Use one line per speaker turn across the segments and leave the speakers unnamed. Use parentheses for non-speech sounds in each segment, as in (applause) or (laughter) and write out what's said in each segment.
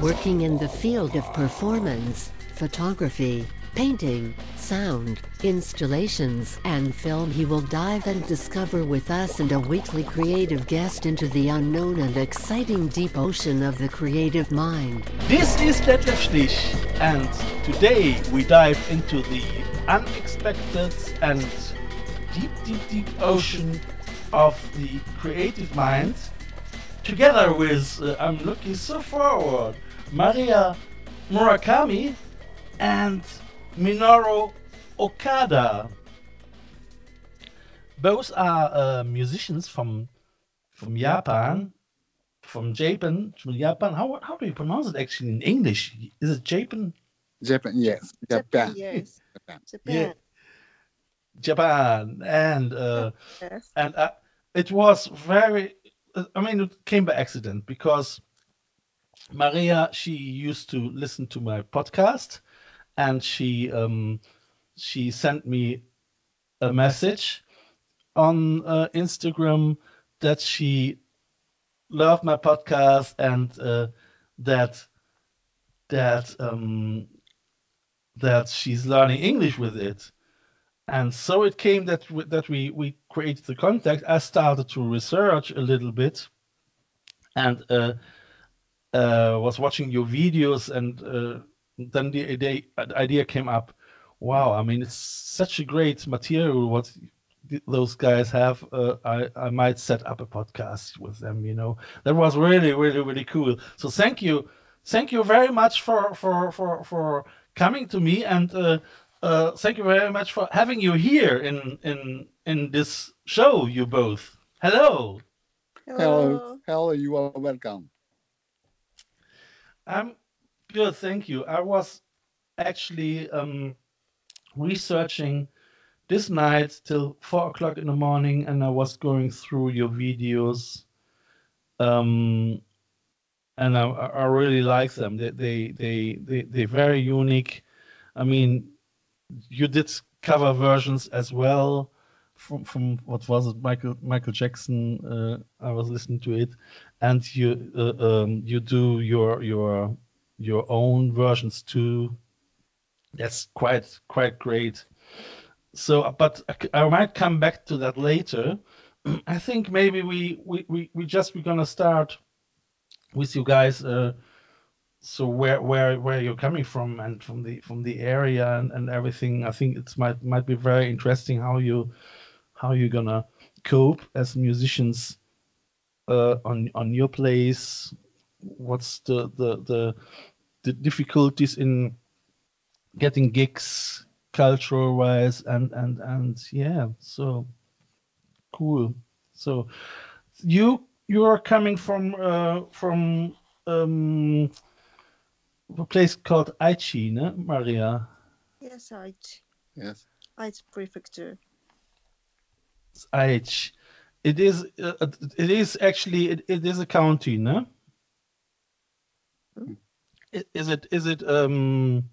Working in the field of performance, photography, painting, sound, installations, and film, he will dive and discover with us and a weekly creative guest into the unknown and exciting deep ocean of the creative mind.
This is Detlef Schlich, and today we dive into the unexpected and deep, deep, deep ocean of the creative mind. Together with, uh, I'm looking so forward, Maria Murakami and Minoru Okada. Both are uh, musicians from from Japan, from Japan, from Japan. How how do you pronounce it actually in English? Is it Japan?
Japan, yes, Japan.
Yes.
Japan.
Japan.
Japan, and uh,
Yes.
and uh, it was very. I mean, it came by accident because Maria she used to listen to my podcast, and she um she sent me a message on uh, Instagram that she loved my podcast and uh, that that um that she's learning English with it and so it came that w- that we we created the contact. I started to research a little bit and uh, uh, was watching your videos and uh, then the idea, idea came up. Wow i mean it's such a great material what those guys have. Uh, i i might set up a podcast with them you know. That was really really really cool. So thank you. Thank you very much for for for for coming to me and uh, thank you very much for having you here in in in this show. You both. Hello.
Hello, hello, you are welcome.
I'm good, thank you. I was actually um, researching this night till four o'clock in the morning, and I was going through your videos. Um, and I, I I really like them. They they they they they're very unique. I mean, you did cover versions as well from from what was it Michael Michael Jackson. Uh, I was listening to it, and you uh, um, you do your your your own versions too. That's quite quite great. So, but I might come back to that later. (clears throat) I think maybe we we we, we just we're gonna start with you guys. Uh, so where where where you're coming from and from the from the area and, and everything i think it might might be very interesting how you how you're gonna cope as musicians uh on on your place. What's the the the, the difficulties in getting gigs cultural wise and and and yeah so cool. So you you're coming from uh from um a place called Aichi, ne, Maria?
Yes, Aichi.
Yes.
Aichi Prefecture.
It's Aichi. It is. Uh, it is actually. It, it is a county, ne?
Hmm.
Is it? Is it? Um.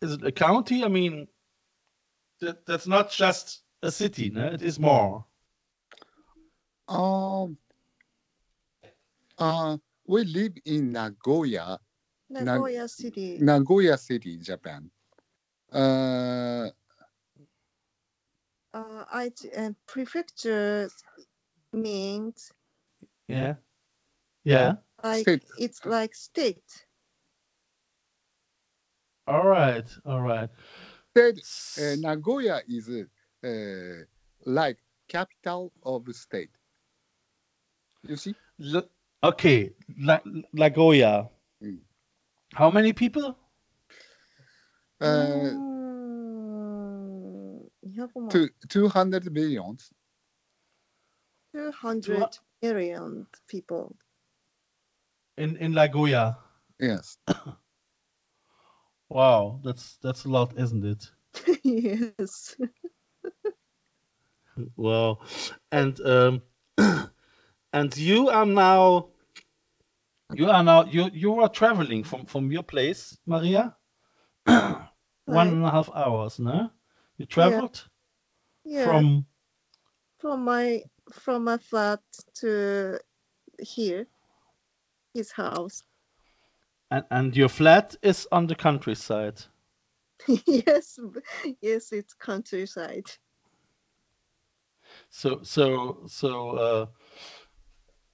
Is it a county? I mean, that, that's not just a city, ne? It is more.
Um, uh, we live in Nagoya, Nag-
Nagoya City.
Nagoya City, Japan. Uh,
Uh, Aichi and prefecture means
Yeah. Yeah.
like
State.
it's like state.
All right. All right.
state, uh, Nagoya is uh, like capital of state. You see?
L- okay. La- Lagoya.
Mm.
How many people?
Uh,
Mm, 200万
two, 200 billions.
200 million people.
in in Lagoya.
Yes. (coughs)
Wow, that's that's a lot, isn't it? (laughs)
yes. (laughs)
Wow, and um, (coughs) and you are now, you are now you you are traveling from from your place, Maria. (coughs) One and hours, no? You traveled
Yeah.
from
from my from my flat to here, his house.
and and your flat is on the countryside. (laughs)
yes, yes, it's countryside.
So so so uh,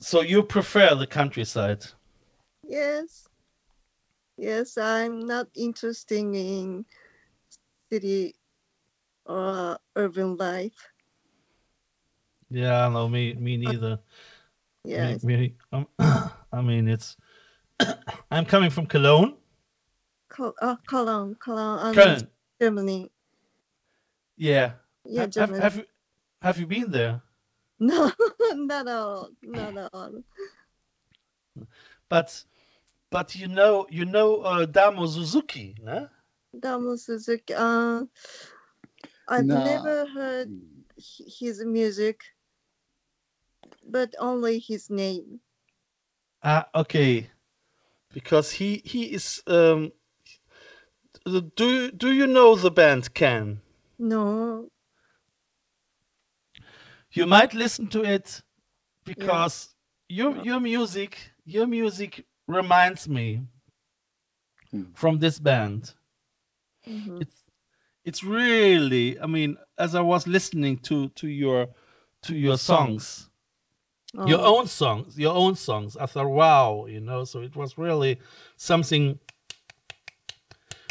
so you prefer the countryside.
Yes, yes, I'm not interested in city or urban life.
Yeah, no, me me neither. Me-
Yes,
Me, um, (coughs) I mean, it's. (coughs) I'm coming from Cologne.
Col- uh, Cologne, Cologne, um,
Köln.
Germany.
Yeah.
Yeah,
have, have,
Germany.
have you have you been there? (laughs)
No, not at all, not at all.
But but you know you know uh, Damo Suzuki, no?
Damo Suzuki. Uh, I've
No.
never heard his music, but only his name.
Ah, okay. Because he he is. Um, do do you know the band Can?
No,
You might listen to it because your your music your music reminds me
Hmm.
from this band.
mhm.
it's it's really i mean as i was listening to to your to your songs your
Oh,
own songs your own songs i thought wow you know so it was really something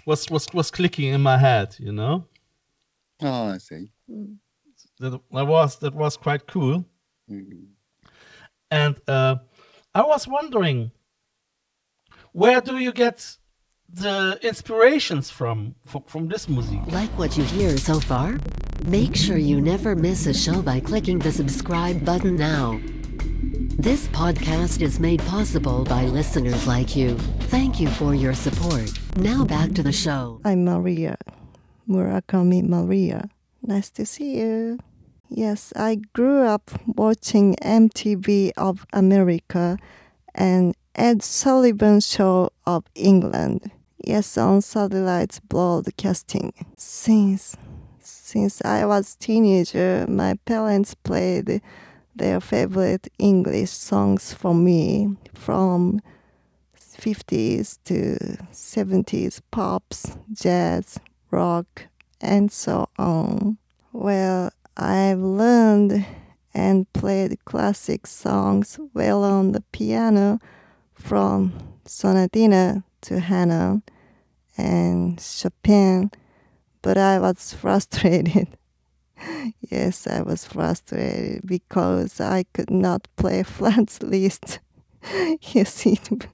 was was was clicking in my head you know
Oh, I see.
mm.
that, that was that was quite cool
Mm.
and uh i was wondering where do you get the inspirations from from, from this music
Like what you hear so far? Make sure you never miss a show by clicking the subscribe button now. This podcast is made possible by listeners like you. Thank you for your support. Now back to the show.
I'm Maria, Murakami Maria. Nice to see you. Yes, I grew up watching MTV of America and Ed Sullivan Show of England. Yes, on satellite broadcasting. Since since I was teenager, my parents played their favorite English songs for me from 50s to 70s pops, jazz, rock, and so on. Well, I've learned and played classic songs well on the piano from Sonatina to Hanon and Chopin, but I was (laughs) frustrated. yes, I was frustrated because I could not play Franz (laughs) Liszt. (laughs) yes, it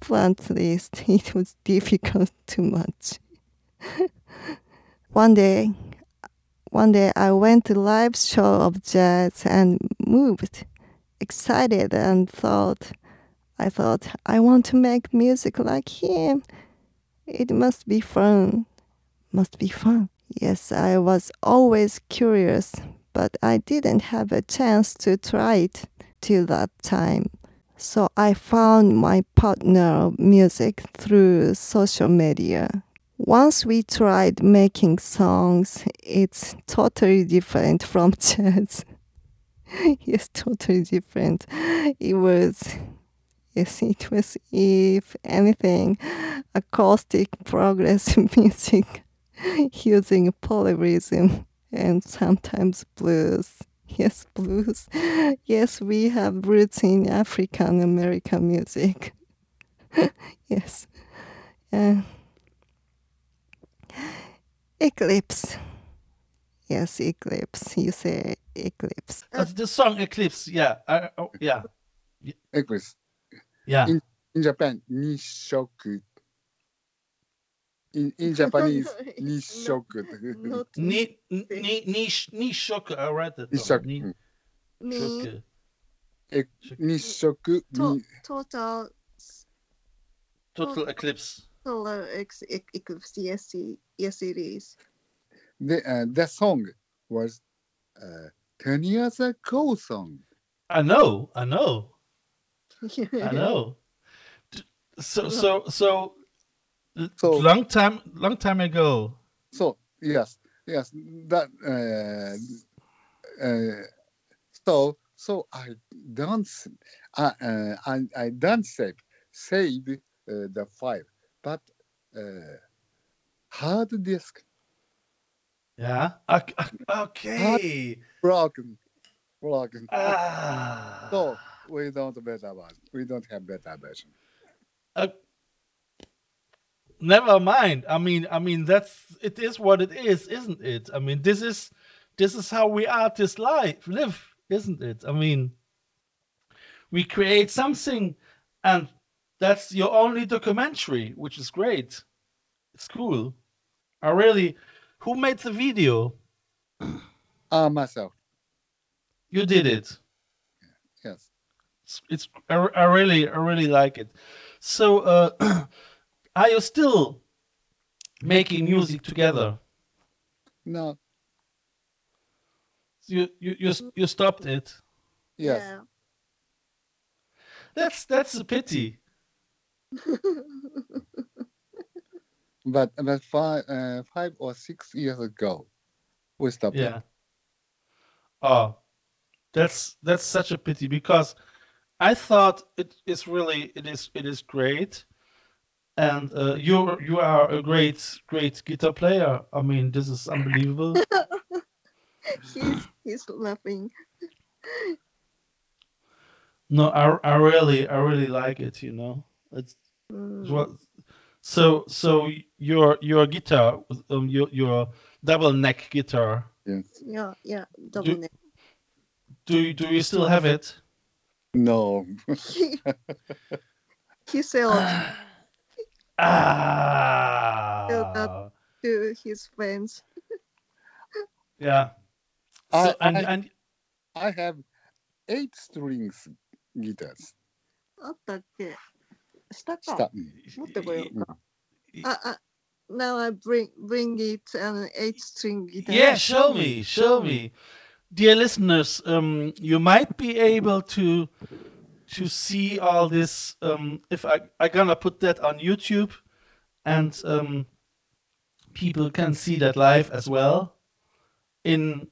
plant list. It was difficult too much. one day, one day I went to live show of jazz and moved, excited and thought, I thought I want to make music like him. It must be fun. Must be fun. Yes, I was always curious, but I didn't have a chance to try it till that time. So I found my partner music through social media. Once we tried making songs, it's totally different from (laughs) jazz. yes, totally different. It was, yes, it was, if anything, acoustic progressive (laughs) music using polyrhythm and sometimes blues. Yes, blues. Yes, we have roots in African American music. (laughs) yes. Uh, eclipse. Yes, eclipse. You say eclipse.
That's the song Eclipse. Yeah. I, oh, yeah.
Eclipse.
Yeah.
In, in Japan, nishoku. In, in (laughs) Japanese, nishoku.
Not, (laughs)
not ni, ni, ni, nishoku. I read it.
Nishoku.
Ni,
ni, shoku.
E.
To,
total.
Total eclipse.
Total eclipse. Yes, yes, it is.
The uh, that song was uh, ten years ago song.
I know. I know. (laughs) I know. So, so, so,
So-
long time, long time ago.
So yes, yes, that uh, uh, so so I don't I uh, I, I don't save save uh, the file, but uh, hard disk
Yeah. Ok- ok- Okay.
broken, broken.
Ah.
So we don't better version. We don't have better version.
Uh, never mind. I mean, I mean that's it is what it is, isn't it? I mean, this is this is how we artists live live, isn't it? I mean, we create something, and that's your only documentary, which is great. It's cool. I really. Who made the video?
Ah, myself.
You did it.
Yes.
it's, it's I, I really I really like it. So uh (clears throat) are you still making music together?
No.
You you you, you stopped it.
Yes.
Yeah.
That's that's a pity. (laughs)
But but five uh, five or six years ago, we stopped. it.
Yeah. Oh, that's that's such a pity because I thought it is really it is it is great, and uh, you you are a great great guitar player. I mean, this is unbelievable. (laughs)
he's he's laughing.
No, I, I really I really like it. You know, it's
Mm.
well. So so your your guitar, um, your your double neck guitar.
Yes.
Yeah, yeah, double
You-
neck.
Do you, do you still have it?
No. (laughs)
he, he sold (sighs)
Ah,
to his friends. (laughs)
yeah.
I,
So, and
I,
and
I have eight strings guitars.
あったっけ下か。
Stop.
持ってこようか。
い
あ、あ、now I bring bring it an eight string guitar.
Yeah, show me, show me. Dear listeners, um, you might be able to to see all this. Um, if I I gonna put that on YouTube, and um, people can see that live as well. In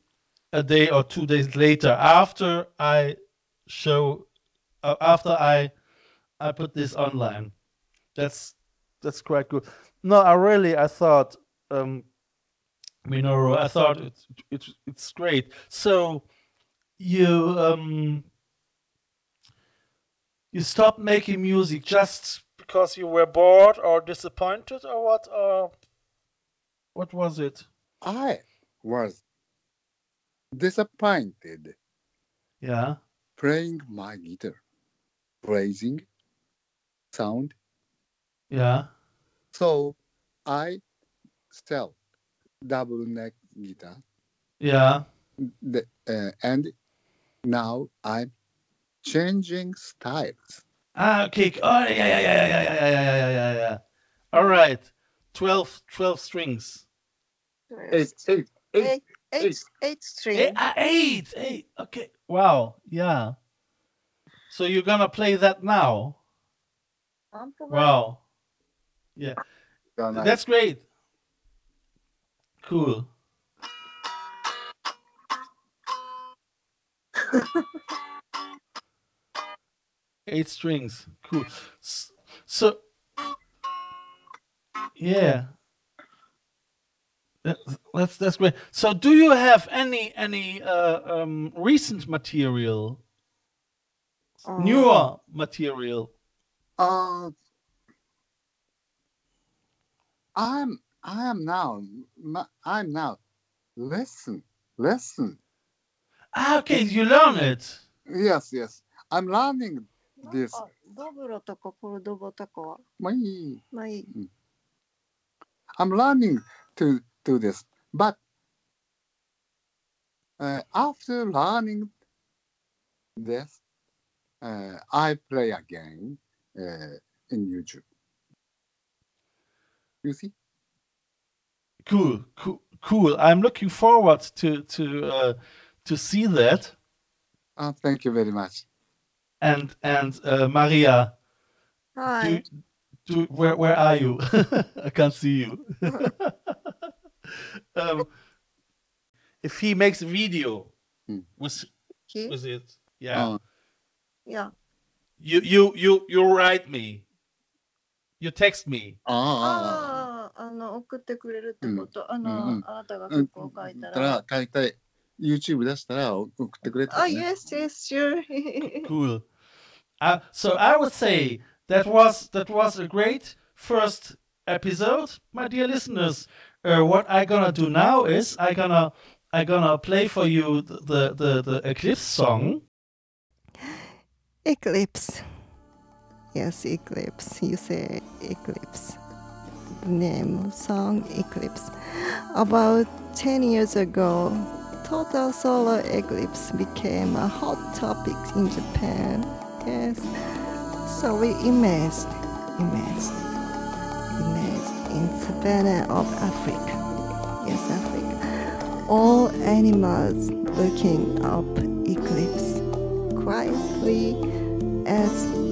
a day or two days later, after I show, uh, after I I put this online, that's that's quite good. No, I really I thought. Um, Minoru. I thought it's it's it's great. So you um you stopped making music just because you were bored or disappointed or what or what was it?
I was disappointed
Yeah.
playing my guitar, praising sound.
Yeah.
So I sell double neck guitar.
Yeah.
The, uh, and now I'm changing styles.
Ah, kick! Oh, yeah, yeah, yeah, yeah, yeah, yeah, yeah, yeah, yeah. All right. 12, 12 strings.
Eight, eight, eight,
eight, eight, eight strings.
Eight. Okay. Wow. Yeah. So you're going to play that now? Wow. Yeah. That's great. Cool. (laughs) Eight strings. Cool. So, yeah. That- That's that's great. So, do you have any any uh, um, recent material,
Uh,
newer material?
Uh, I'm I am now m- I'm now lesson lesson.
Ah, okay, you learn it.
Yes, yes. I'm learning
なん
this.
かドブロとかコルドボとかは
My,
まあいい。
I'm learning to do this, but uh, after learning this, uh, I play again uh, in YouTube. You see?
Cool, cool, cool. I'm looking forward to to uh, to see that.
Oh, thank you very much.
And and uh, Maria,
Hi.
do where where are you? (laughs) I can't see you. (laughs) um, if he makes a video
Hmm.
with
He?
with it, yeah,
Uh,
Yeah.
you you you you write me, you text me.
ああ、
ああ、あの、送ってくれるってこと。あ
うんう
の
ん、
あなたが
うん
曲を書いた
た
ら。
ら書いて YouTube 出したら送ってくれた
あ、
ら、ね。
yes, yes, sure. (laughs)
Cool. Uh, so I would say that was that was a great first episode, my dear listeners. Uh, what I gonna do now is I gonna I gonna play for you the the the Eclipse song.
Eclipse. Yes, Eclipse. You say Eclipse. Name song Eclipse. About 10 years ago, total solar eclipse became a hot topic in Japan. Yes. So we immersed, immersed, immersed in savannah of Africa. Yes, Africa. All animals looking up eclipse quietly as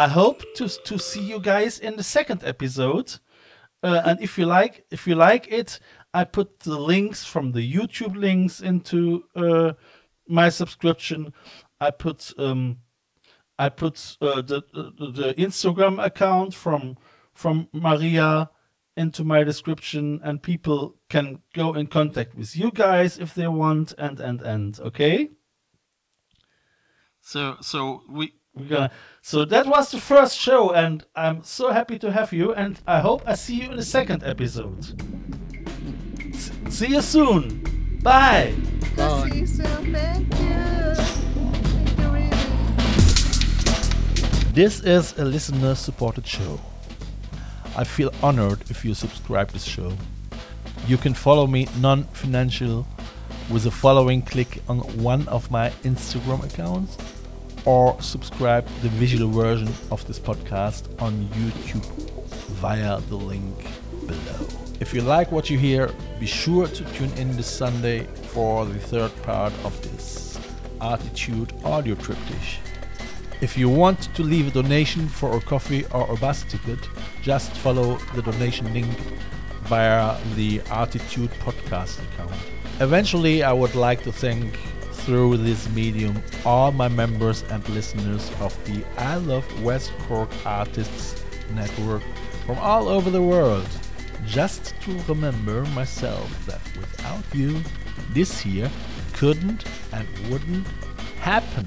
I hope to to see you guys in the second episode. Uh, and if you like, if you like it, I put the links from the YouTube links into uh, my subscription. I put um, I put uh, the, the the Instagram account from from Maria into my description and people can go in contact with you guys if they want and and and okay so so we we're gonna so that was the first show and i'm so happy to have you and i hope i see you in the second episode S- see you soon bye
Bye.
See you soon. Thank you. Thank you really.
This is a listener supported show. I feel honored if you subscribe this show. You can follow me non financial with the following click on one of my Instagram accounts or subscribe the visual version of this podcast on YouTube via the link below. If you like what you hear, be sure to tune in this Sunday for the third part of this Artitude audio triptych. If you want to leave a donation for a coffee or a bus ticket, just follow the donation link via the Artitude podcast account. Eventually, I would like to thank through this medium all my members and listeners of the I Love West Cork Artists Network from all over the world. Just to remember myself that without you, this here couldn't and wouldn't happen.